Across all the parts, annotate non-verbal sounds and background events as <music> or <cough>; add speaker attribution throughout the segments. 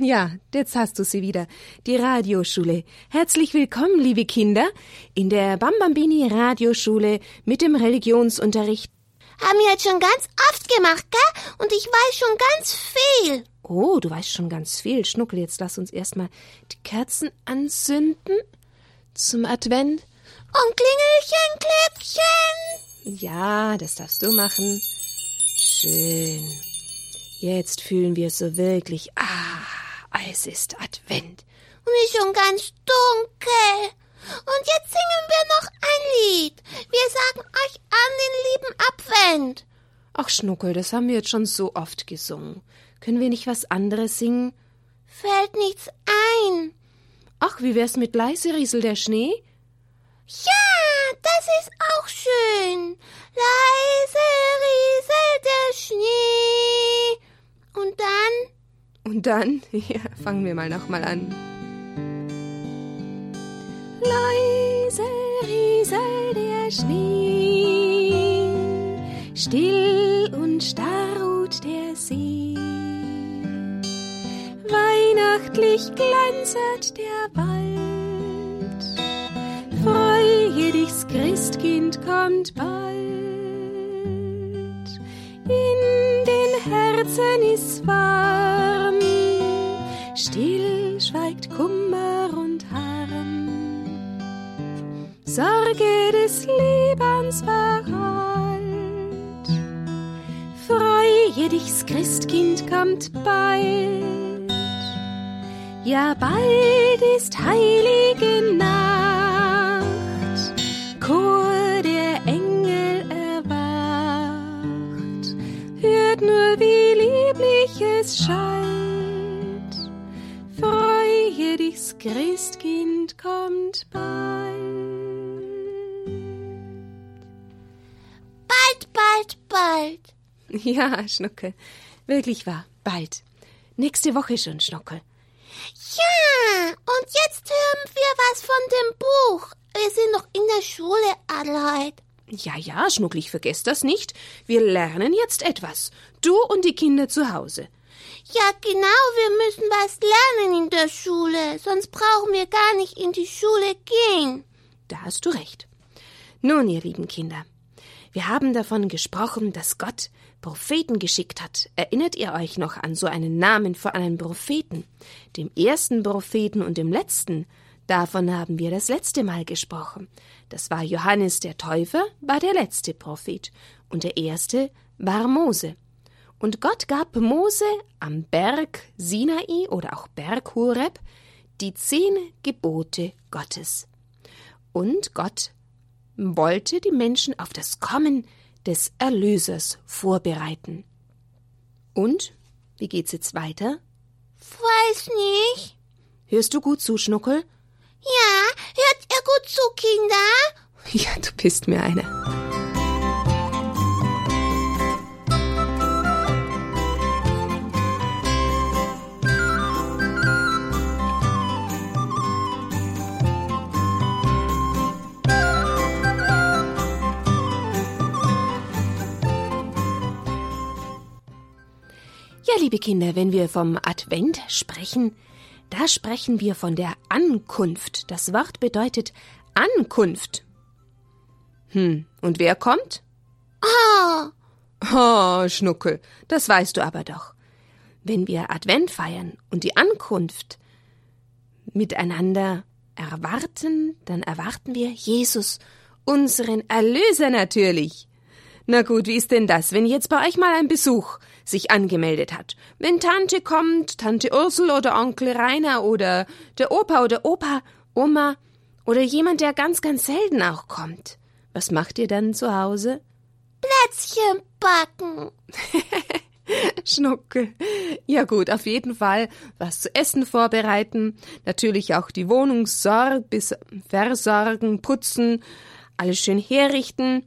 Speaker 1: Ja, jetzt hast du sie wieder. Die Radioschule. Herzlich willkommen, liebe Kinder, in der Bambambini Radioschule mit dem Religionsunterricht.
Speaker 2: Haben wir jetzt schon ganz oft gemacht, gell? Und ich weiß schon ganz viel.
Speaker 1: Oh, du weißt schon ganz viel. Schnuckel, jetzt lass uns erstmal die Kerzen anzünden zum Advent.
Speaker 2: Und Klingelchen, Klöppchen.
Speaker 1: Ja, das darfst du machen. Schön. Jetzt fühlen wir so wirklich, ah, es ist Advent.
Speaker 2: Und ist schon ganz dunkel. Und jetzt singen wir noch ein Lied. Wir sagen euch an den lieben Advent.
Speaker 1: Ach, Schnuckel, das haben wir jetzt schon so oft gesungen. Können wir nicht was anderes singen?
Speaker 2: Fällt nichts ein.
Speaker 1: Ach, wie wär's mit leise Riesel der Schnee?
Speaker 2: Ja, das ist auch schön. Leise rieselt der Schnee. Und dann?
Speaker 1: Und dann? <laughs> Ja, fangen wir mal nochmal an. Leise rieselt der Schnee, still und starr ruht der See. Weihnachtlich glänzet der Wald, freue dich's Christkind kommt bald. In den Herzen ist warm, still schweigt Kummer und Harm. Sorge des Lebens verrollt. Freue dich's Christkind kommt bald. Ja, bald ist heilige <laughs> Ja, Schnuckel. Wirklich wahr. Bald. Nächste Woche schon, Schnuckel.
Speaker 2: Ja, und jetzt hören wir was von dem Buch. Wir sind noch in der Schule, Adelheid.
Speaker 1: Ja, ja, Schnuckel, ich vergesse das nicht. Wir lernen jetzt etwas. Du und die Kinder zu Hause.
Speaker 2: Ja, genau, wir müssen was lernen in der Schule, sonst brauchen wir gar nicht in die Schule gehen.
Speaker 1: Da hast du recht. Nun, ihr lieben Kinder, wir haben davon gesprochen, dass Gott Propheten geschickt hat. Erinnert ihr euch noch an so einen Namen für einen Propheten? Dem ersten Propheten und dem letzten? Davon haben wir das letzte Mal gesprochen. Das war Johannes der Täufer, war der letzte Prophet. Und der erste war Mose. Und Gott gab Mose am Berg Sinai oder auch Berg Horeb die zehn Gebote Gottes. Und Gott wollte die Menschen auf das Kommen des Erlösers vorbereiten. Und wie geht's jetzt weiter?
Speaker 2: Weiß nicht.
Speaker 1: Hörst du gut zu, Schnuckel?
Speaker 2: Ja, hört ihr gut zu, Kinder? <laughs>
Speaker 1: Ja, du bist mir eine. Ja, liebe Kinder, wenn wir vom Advent sprechen, da sprechen wir von der Ankunft. Das Wort bedeutet Ankunft. Hm, und wer kommt?
Speaker 2: Oh,
Speaker 1: Oh, Schnuckel, das weißt du aber doch. Wenn wir Advent feiern und die Ankunft miteinander erwarten, dann erwarten wir Jesus, unseren Erlöser natürlich. Na gut, wie ist denn das, wenn jetzt bei euch mal ein Besuch sich angemeldet hat? Wenn Tante kommt, Tante Ursel oder Onkel Rainer oder der Opa oder Opa, Oma oder jemand, der ganz, ganz selten auch kommt. Was macht ihr dann zu Hause?
Speaker 2: Plätzchen backen. <laughs>
Speaker 1: Schnuckel. Ja gut, auf jeden Fall was zu essen vorbereiten, natürlich auch die Wohnung sorg bis versorgen, putzen, alles schön herrichten.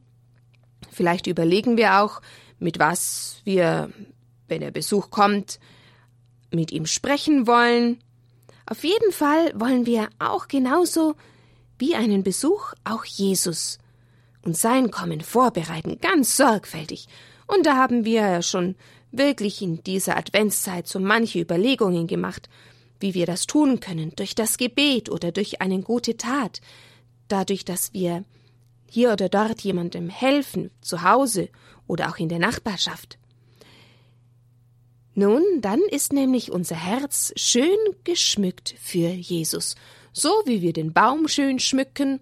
Speaker 1: Vielleicht überlegen wir auch, mit was wir, wenn der Besuch kommt, mit ihm sprechen wollen. Auf jeden Fall wollen wir auch genauso wie einen Besuch auch Jesus und sein Kommen vorbereiten, ganz sorgfältig. Und da haben wir ja schon wirklich in dieser Adventszeit so manche Überlegungen gemacht, wie wir das tun können, durch das Gebet oder durch eine gute Tat, dadurch, dass wir hier oder dort jemandem helfen, zu Hause oder auch in der Nachbarschaft. Nun, dann ist nämlich unser Herz schön geschmückt für Jesus. So wie wir den Baum schön schmücken,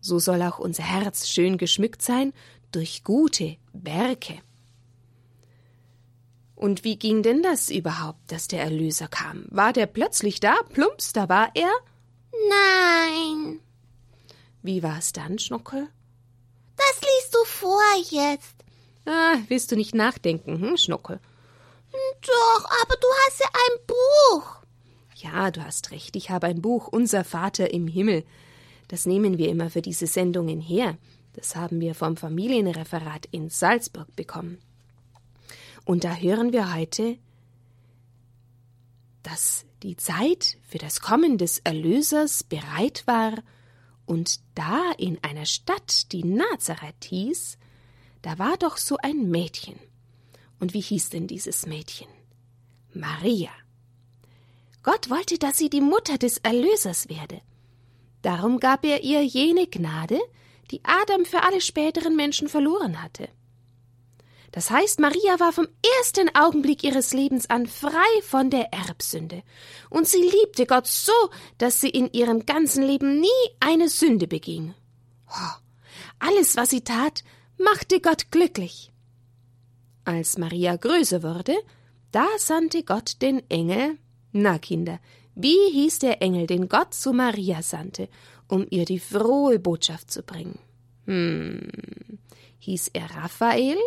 Speaker 1: so soll auch unser Herz schön geschmückt sein durch gute Werke. Und wie ging denn das überhaupt, dass der Erlöser kam? War der plötzlich da? Plumps, da war er?
Speaker 2: Nein.
Speaker 1: Wie war es dann, Schnuckel?
Speaker 2: Das liest du vor jetzt.
Speaker 1: Ah, willst du nicht nachdenken, hm, Schnuckel?
Speaker 2: Doch, aber du hast ja ein Buch.
Speaker 1: Ja, du hast recht, ich habe ein Buch, Unser Vater im Himmel. Das nehmen wir immer für diese Sendungen her. Das haben wir vom Familienreferat in Salzburg bekommen. Und da hören wir heute, dass die Zeit für das Kommen des Erlösers bereit war, und da in einer Stadt, die Nazareth hieß, da war doch so ein Mädchen. Und wie hieß denn dieses Mädchen? Maria. Gott wollte, dass sie die Mutter des Erlösers werde. Darum gab er ihr jene Gnade, die Adam für alle späteren Menschen verloren hatte. Das heißt, Maria war vom ersten Augenblick ihres Lebens an frei von der Erbsünde. Und sie liebte Gott so, dass sie in ihrem ganzen Leben nie eine Sünde beging. Alles, was sie tat, machte Gott glücklich. Als Maria größer wurde, da sandte Gott den Engel. Na, Kinder, wie hieß der Engel, den Gott zu Maria sandte, um ihr die frohe Botschaft zu bringen? Hm, hieß er Raphael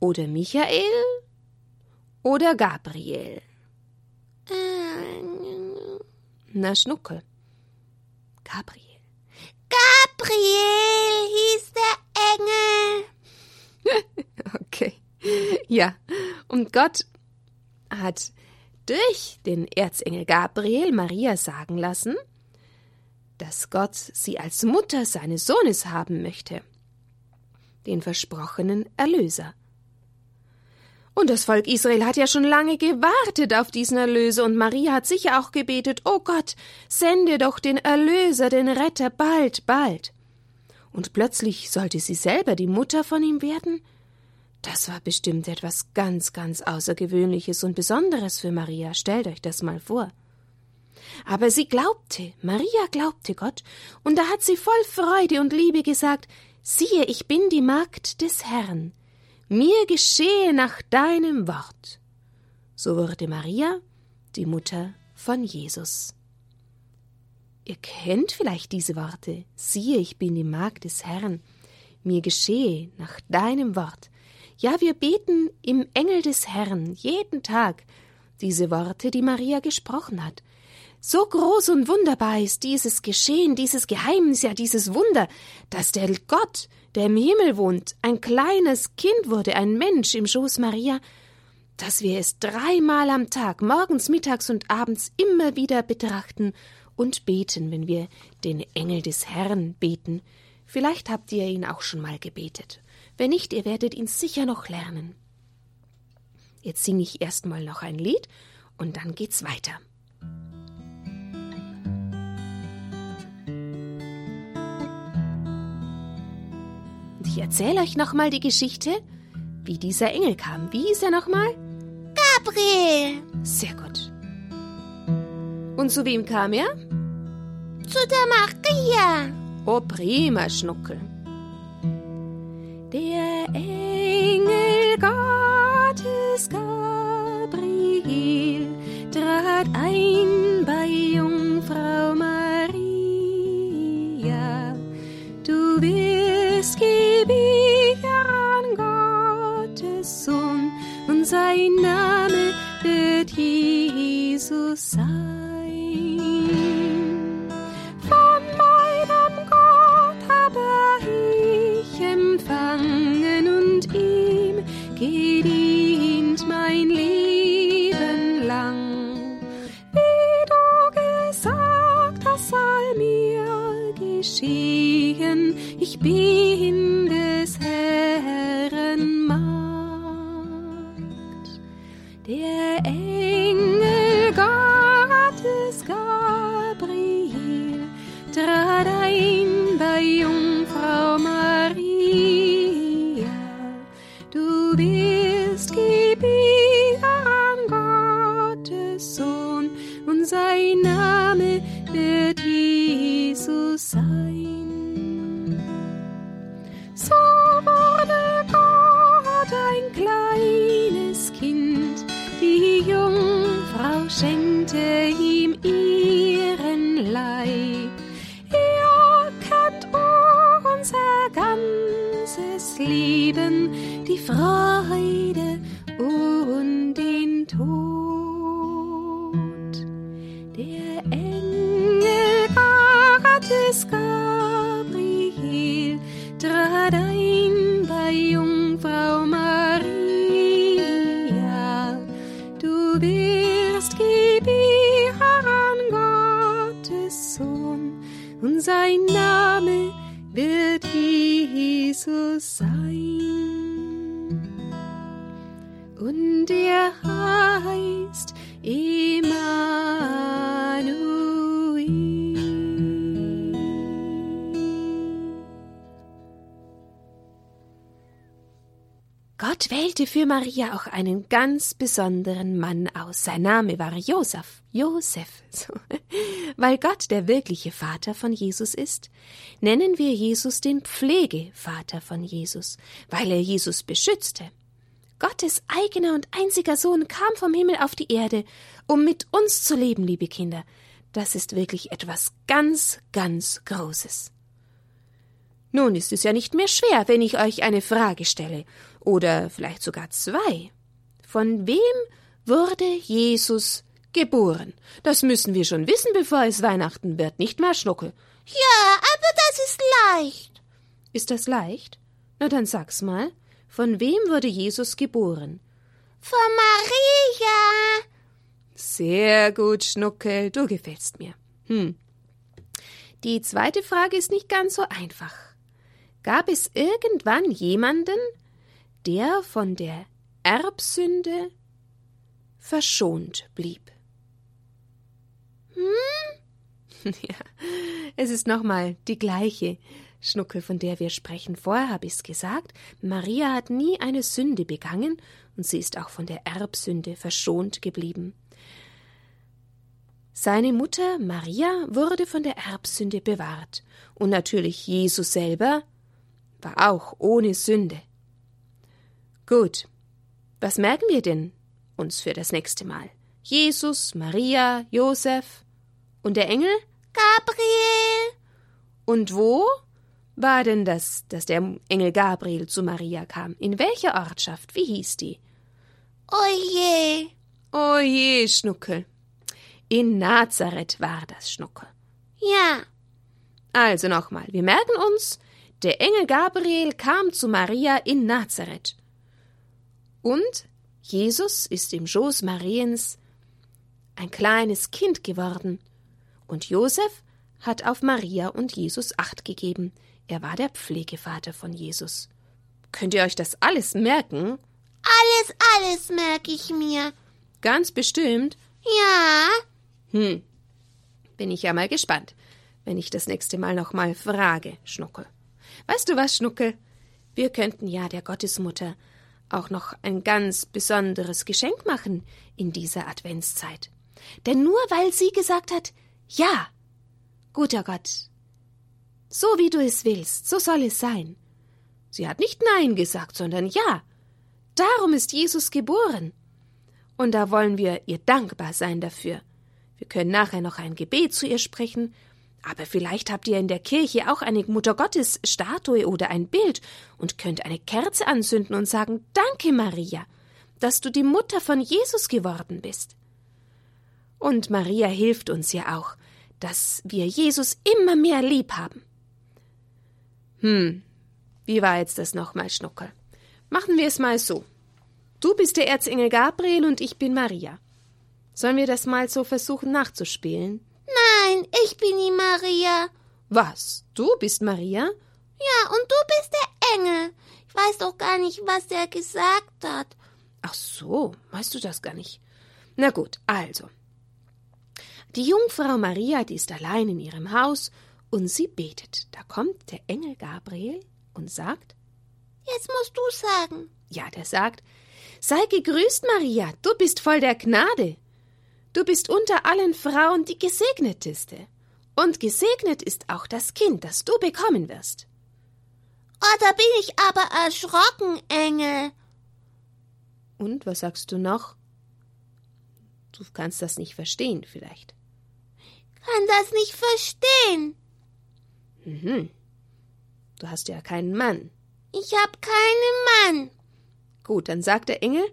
Speaker 1: oder Michael oder Gabriel? Na, Schnuckel. Gabriel.
Speaker 2: Gabriel hieß der Engel. <laughs>
Speaker 1: okay. Ja, und Gott hat durch den Erzengel Gabriel Maria sagen lassen, dass Gott sie als Mutter seines Sohnes haben möchte, den versprochenen Erlöser. Und das Volk Israel hat ja schon lange gewartet auf diesen Erlöser, und Maria hat sicher auch gebetet, O oh Gott, sende doch den Erlöser, den Retter, bald, bald. Und plötzlich sollte sie selber die Mutter von ihm werden? Das war bestimmt etwas ganz, ganz Außergewöhnliches und Besonderes für Maria, stellt euch das mal vor. Aber sie glaubte, Maria glaubte Gott, und da hat sie voll Freude und Liebe gesagt, siehe, ich bin die Magd des Herrn, mir geschehe nach deinem Wort. So wurde Maria die Mutter von Jesus. Ihr kennt vielleicht diese Worte. Siehe, ich bin die Magd des Herrn. Mir geschehe nach deinem Wort. Ja, wir beten im Engel des Herrn jeden Tag diese Worte, die Maria gesprochen hat. So groß und wunderbar ist dieses Geschehen, dieses Geheimnis, ja dieses Wunder, dass der Gott, der im Himmel wohnt, ein kleines Kind wurde, ein Mensch im Schoß Maria, dass wir es dreimal am Tag, morgens, mittags und abends immer wieder betrachten und beten, wenn wir den Engel des Herrn beten. Vielleicht habt ihr ihn auch schon mal gebetet. Wenn nicht, ihr werdet ihn sicher noch lernen. Jetzt singe ich erstmal noch ein Lied und dann geht's weiter. Ich erzähle euch nochmal die Geschichte, wie dieser Engel kam. Wie hieß er nochmal?
Speaker 2: Gabriel.
Speaker 1: Sehr gut. Und zu wem kam er?
Speaker 2: Zu der Maria.
Speaker 1: Oh, prima, Schnuckel. Der Engel 的影 Wählte für Maria auch einen ganz besonderen Mann aus. Sein Name war Josef. Josef. So. Weil Gott der wirkliche Vater von Jesus ist, nennen wir Jesus den Pflegevater von Jesus, weil er Jesus beschützte. Gottes eigener und einziger Sohn kam vom Himmel auf die Erde, um mit uns zu leben, liebe Kinder. Das ist wirklich etwas ganz, ganz Großes. Nun ist es ja nicht mehr schwer, wenn ich euch eine Frage stelle, oder vielleicht sogar zwei. Von wem wurde Jesus geboren? Das müssen wir schon wissen, bevor es Weihnachten wird, nicht mehr, Schnuckel?
Speaker 2: Ja, aber das ist leicht.
Speaker 1: Ist das leicht? Na dann sag's mal. Von wem wurde Jesus geboren?
Speaker 2: Von Maria.
Speaker 1: Sehr gut, Schnuckel, du gefällst mir. Hm. Die zweite Frage ist nicht ganz so einfach. Gab es irgendwann jemanden, der von der Erbsünde verschont blieb? Hm? <laughs> Ja, es ist nochmal die gleiche Schnuckel, von der wir sprechen. Vorher habe ich's gesagt. Maria hat nie eine Sünde begangen und sie ist auch von der Erbsünde verschont geblieben. Seine Mutter Maria wurde von der Erbsünde bewahrt und natürlich Jesus selber war auch ohne Sünde. Gut, was merken wir denn uns für das nächste Mal? Jesus, Maria, Josef und der Engel?
Speaker 2: Gabriel.
Speaker 1: Und wo war denn das, dass der Engel Gabriel zu Maria kam? In welcher Ortschaft? Wie hieß die?
Speaker 2: Oje.
Speaker 1: Oje, Schnuckel. In Nazareth war das Schnuckel.
Speaker 2: Ja.
Speaker 1: Also nochmal, wir merken uns, der Engel Gabriel kam zu Maria in Nazareth. Und Jesus ist im Schoß Mariens ein kleines Kind geworden. Und Josef hat auf Maria und Jesus Acht gegeben. Er war der Pflegevater von Jesus. Könnt ihr euch das alles merken?
Speaker 2: Alles, alles merke ich mir.
Speaker 1: Ganz bestimmt.
Speaker 2: Ja.
Speaker 1: Hm. Bin ich ja mal gespannt, wenn ich das nächste Mal noch mal frage, Schnuckel. Weißt du was, Schnuckel? Wir könnten ja der Gottesmutter auch noch ein ganz besonderes Geschenk machen in dieser Adventszeit. Denn nur weil sie gesagt hat, ja, guter Gott, so wie du es willst, so soll es sein. Sie hat nicht Nein gesagt, sondern Ja. Darum ist Jesus geboren. Und da wollen wir ihr dankbar sein dafür. Wir können nachher noch ein Gebet zu ihr sprechen, aber vielleicht habt ihr in der Kirche auch eine Muttergottes Statue oder ein Bild und könnt eine Kerze anzünden und sagen Danke, Maria, dass du die Mutter von Jesus geworden bist. Und Maria hilft uns ja auch, dass wir Jesus immer mehr lieb haben. Hm, wie war jetzt das nochmal, Schnuckel? Machen wir es mal so. Du bist der Erzengel Gabriel und ich bin Maria. Sollen wir das mal so versuchen nachzuspielen?
Speaker 2: Nein, ich bin die Maria.
Speaker 1: Was? Du bist Maria?
Speaker 2: Ja, und du bist der Engel. Ich weiß doch gar nicht, was der gesagt hat.
Speaker 1: Ach so, weißt du das gar nicht? Na gut, also. Die Jungfrau Maria, die ist allein in ihrem Haus und sie betet. Da kommt der Engel Gabriel und sagt:
Speaker 2: Jetzt musst du sagen.
Speaker 1: Ja, der sagt: Sei gegrüßt, Maria, du bist voll der Gnade. Du bist unter allen Frauen die gesegneteste. Und gesegnet ist auch das Kind, das du bekommen wirst.
Speaker 2: Oh, da bin ich aber erschrocken, Engel.
Speaker 1: Und was sagst du noch? Du kannst das nicht verstehen, vielleicht.
Speaker 2: Kann das nicht verstehen.
Speaker 1: Mhm. Du hast ja keinen Mann.
Speaker 2: Ich hab keinen Mann.
Speaker 1: Gut, dann sagt der Engel,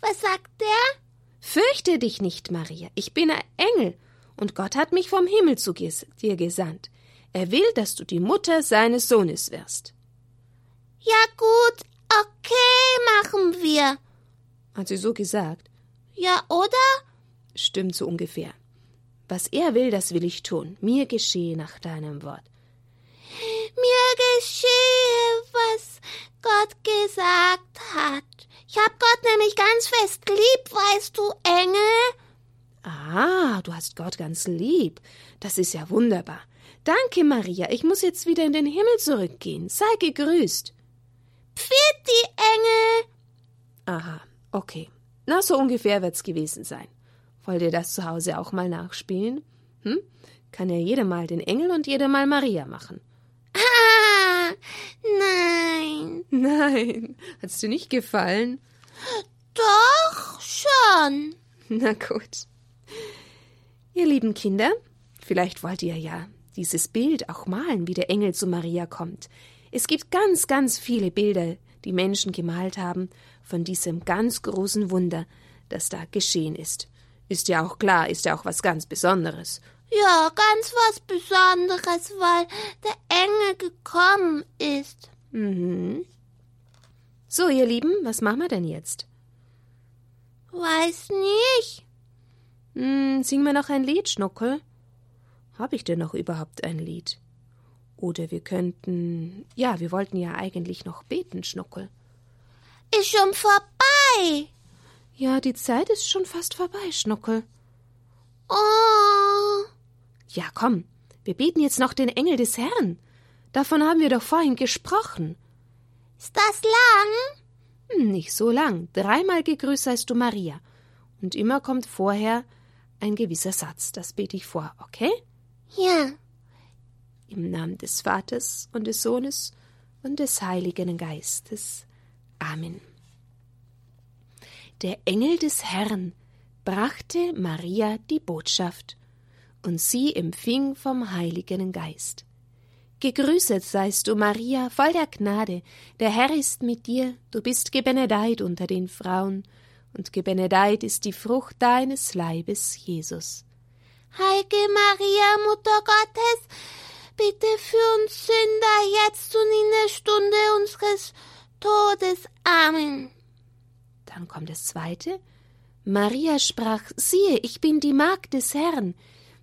Speaker 2: Was sagt der?
Speaker 1: Fürchte dich nicht, Maria, ich bin ein Engel, und Gott hat mich vom Himmel zu ges dir gesandt. Er will, dass du die Mutter seines Sohnes wirst.
Speaker 2: Ja gut, okay, machen wir.
Speaker 1: Hat sie so gesagt?
Speaker 2: Ja, oder?
Speaker 1: Stimmt so ungefähr. Was er will, das will ich tun. Mir geschehe nach deinem Wort.
Speaker 2: Mir geschehe, was Gott gesagt hat. Ich hab Gott nämlich ganz fest lieb, weißt du, Engel?
Speaker 1: Ah, du hast Gott ganz lieb. Das ist ja wunderbar. Danke, Maria. Ich muss jetzt wieder in den Himmel zurückgehen. Sei gegrüßt.
Speaker 2: Pfitti, Engel.
Speaker 1: Aha, okay. Na, so ungefähr wird's gewesen sein. Wollt ihr das zu Hause auch mal nachspielen? Hm? Kann ja jeder mal den Engel und jeder mal Maria machen.
Speaker 2: Ah, nein.
Speaker 1: Nein, hat's dir nicht gefallen?
Speaker 2: Doch schon.
Speaker 1: Na gut. Ihr lieben Kinder, vielleicht wollt ihr ja dieses Bild auch malen, wie der Engel zu Maria kommt. Es gibt ganz, ganz viele Bilder, die Menschen gemalt haben von diesem ganz großen Wunder, das da geschehen ist. Ist ja auch klar, ist ja auch was ganz Besonderes.
Speaker 2: Ja, ganz was Besonderes, weil der Engel gekommen ist.
Speaker 1: Mhm. So, ihr Lieben, was machen wir denn jetzt?
Speaker 2: Weiß nicht.
Speaker 1: Hm, singen wir noch ein Lied, Schnuckel? Hab ich denn noch überhaupt ein Lied? Oder wir könnten. Ja, wir wollten ja eigentlich noch beten, Schnuckel.
Speaker 2: Ist schon vorbei.
Speaker 1: Ja, die Zeit ist schon fast vorbei, Schnuckel.
Speaker 2: Oh.
Speaker 1: Ja, komm, wir beten jetzt noch den Engel des Herrn. Davon haben wir doch vorhin gesprochen.
Speaker 2: Ist das lang?
Speaker 1: Hm, nicht so lang. Dreimal gegrüßt seist du Maria. Und immer kommt vorher ein gewisser Satz. Das bete ich vor, okay?
Speaker 2: Ja.
Speaker 1: Im Namen des Vaters und des Sohnes und des Heiligen Geistes. Amen. Der Engel des Herrn brachte Maria die Botschaft, und sie empfing vom Heiligen Geist. Gegrüßet seist du, Maria, voll der Gnade, der Herr ist mit dir, du bist gebenedeit unter den Frauen, und gebenedeit ist die Frucht deines Leibes, Jesus.
Speaker 2: Heilige Maria, Mutter Gottes, bitte für uns Sünder jetzt und in der Stunde unseres Todes. Amen.
Speaker 1: Dann kommt das zweite. Maria sprach, siehe, ich bin die Magd des Herrn,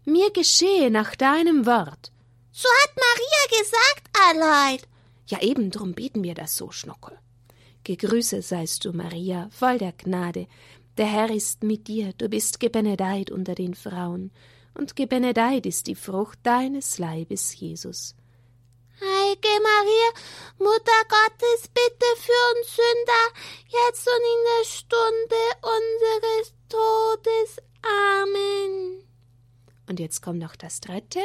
Speaker 1: mir geschehe nach deinem Wort.
Speaker 2: So hat Maria gesagt, Allein.
Speaker 1: Ja, eben drum beten wir das so, Schnuckel. Gegrüßet seist du, Maria, voll der Gnade. Der Herr ist mit dir, du bist gebenedeit unter den Frauen, und gebenedeit ist die Frucht deines Leibes, Jesus.
Speaker 2: Heilige Maria, Mutter Gottes, bitte für uns Sünder, jetzt und in der Stunde unseres Todes. Amen.
Speaker 1: Und jetzt kommt noch das dritte.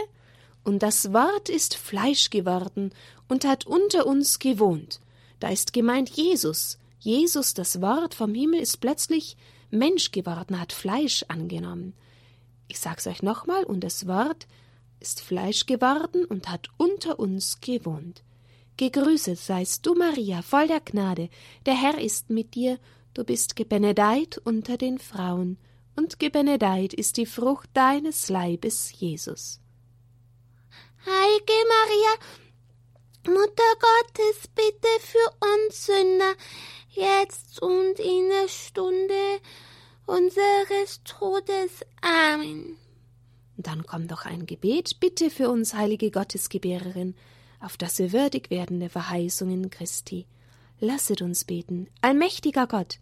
Speaker 1: Und das Wort ist Fleisch geworden und hat unter uns gewohnt. Da ist gemeint Jesus. Jesus, das Wort vom Himmel, ist plötzlich Mensch geworden, hat Fleisch angenommen. Ich sag's euch nochmal, und das Wort ist Fleisch geworden und hat unter uns gewohnt. Gegrüßet seist du, Maria, voll der Gnade, der Herr ist mit dir, du bist gebenedeit unter den Frauen, und gebenedeit ist die Frucht deines Leibes, Jesus.
Speaker 2: Heilige Maria, Mutter Gottes, bitte für uns Sünder, jetzt und in der Stunde unseres Todes. Amen.
Speaker 1: Dann kommt noch ein Gebet, bitte für uns, heilige Gottesgebärerin, auf dass wir würdig werden der Verheißungen Christi. Lasset uns beten, allmächtiger Gott,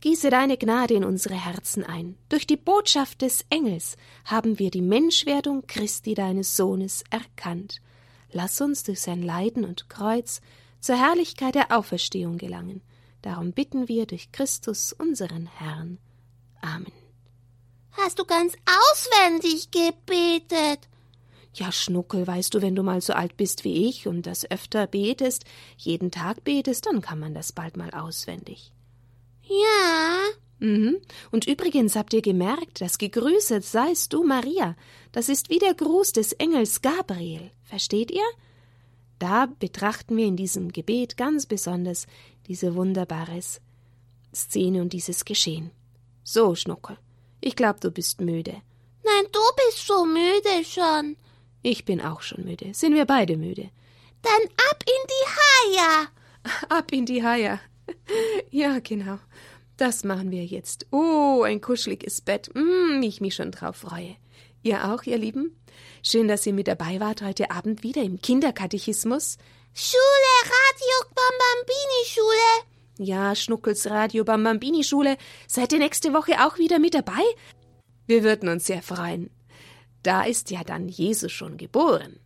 Speaker 1: Gieße deine Gnade in unsere Herzen ein. Durch die Botschaft des Engels haben wir die Menschwerdung Christi deines Sohnes erkannt. Lass uns durch sein Leiden und Kreuz zur Herrlichkeit der Auferstehung gelangen. Darum bitten wir durch Christus unseren Herrn. Amen.
Speaker 2: Hast du ganz auswendig gebetet?
Speaker 1: Ja, Schnuckel, weißt du, wenn du mal so alt bist wie ich und das öfter betest, jeden Tag betest, dann kann man das bald mal auswendig.
Speaker 2: Ja.
Speaker 1: Mhm. Und übrigens habt ihr gemerkt, dass gegrüßet seist du, Maria. Das ist wie der Gruß des Engels Gabriel. Versteht ihr? Da betrachten wir in diesem Gebet ganz besonders diese wunderbare Szene und dieses Geschehen. So, Schnuckel, ich glaube, du bist müde.
Speaker 2: Nein, du bist so müde schon.
Speaker 1: Ich bin auch schon müde. Sind wir beide müde?
Speaker 2: Dann ab in die Haia. <laughs>
Speaker 1: Ab in die Haia. <laughs> Ja, genau. Das machen wir jetzt. Oh, ein kuscheliges Bett. Mm, ich mich schon drauf freue. Ihr auch, ihr Lieben? Schön, dass ihr mit dabei wart heute Abend wieder im Kinderkatechismus.
Speaker 2: Schule, Radio Bambambini Schule.
Speaker 1: Ja, Schnuckels Radio Bambambini Schule. Seid ihr nächste Woche auch wieder mit dabei? Wir würden uns sehr freuen. Da ist ja dann Jesus schon geboren.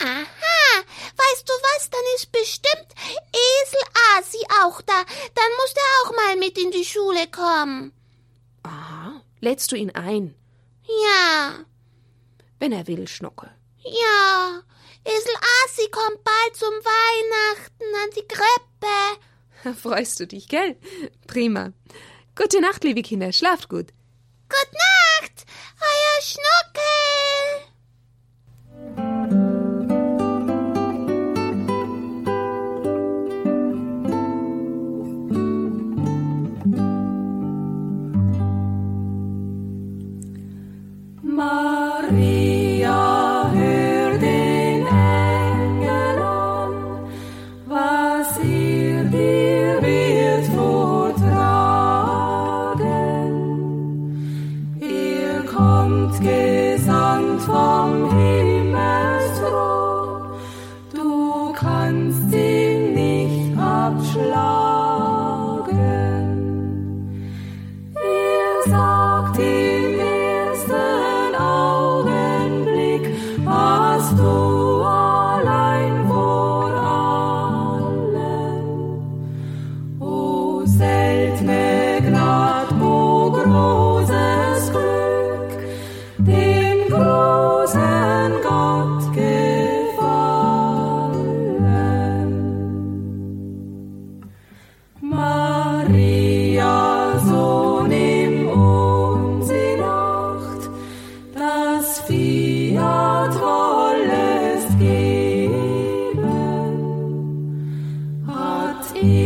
Speaker 2: Aha, weißt du was, dann ist bestimmt Esel Asi auch da. Dann muss der auch mal mit in die Schule kommen.
Speaker 1: Aha, lädst du ihn ein?
Speaker 2: Ja.
Speaker 1: Wenn er will, Schnuckel.
Speaker 2: Ja, Esel Asi kommt bald zum Weihnachten an die Krippe. <laughs>
Speaker 1: Freust du dich, gell? Prima. Gute Nacht, liebe Kinder. Schlaft gut.
Speaker 2: Gute Nacht, euer Schnuckel.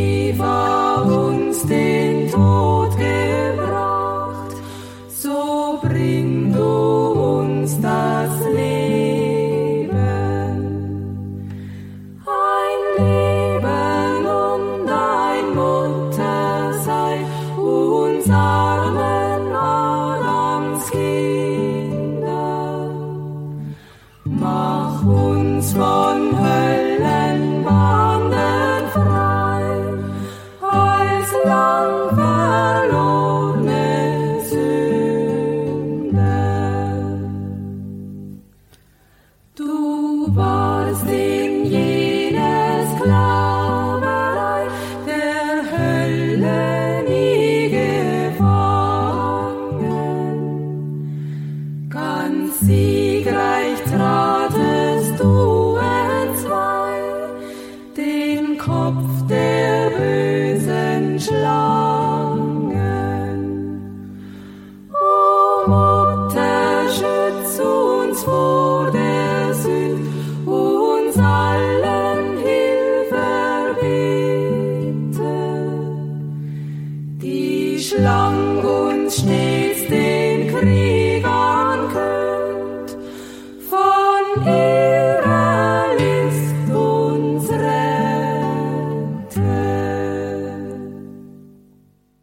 Speaker 3: die uns den Tod gegeben.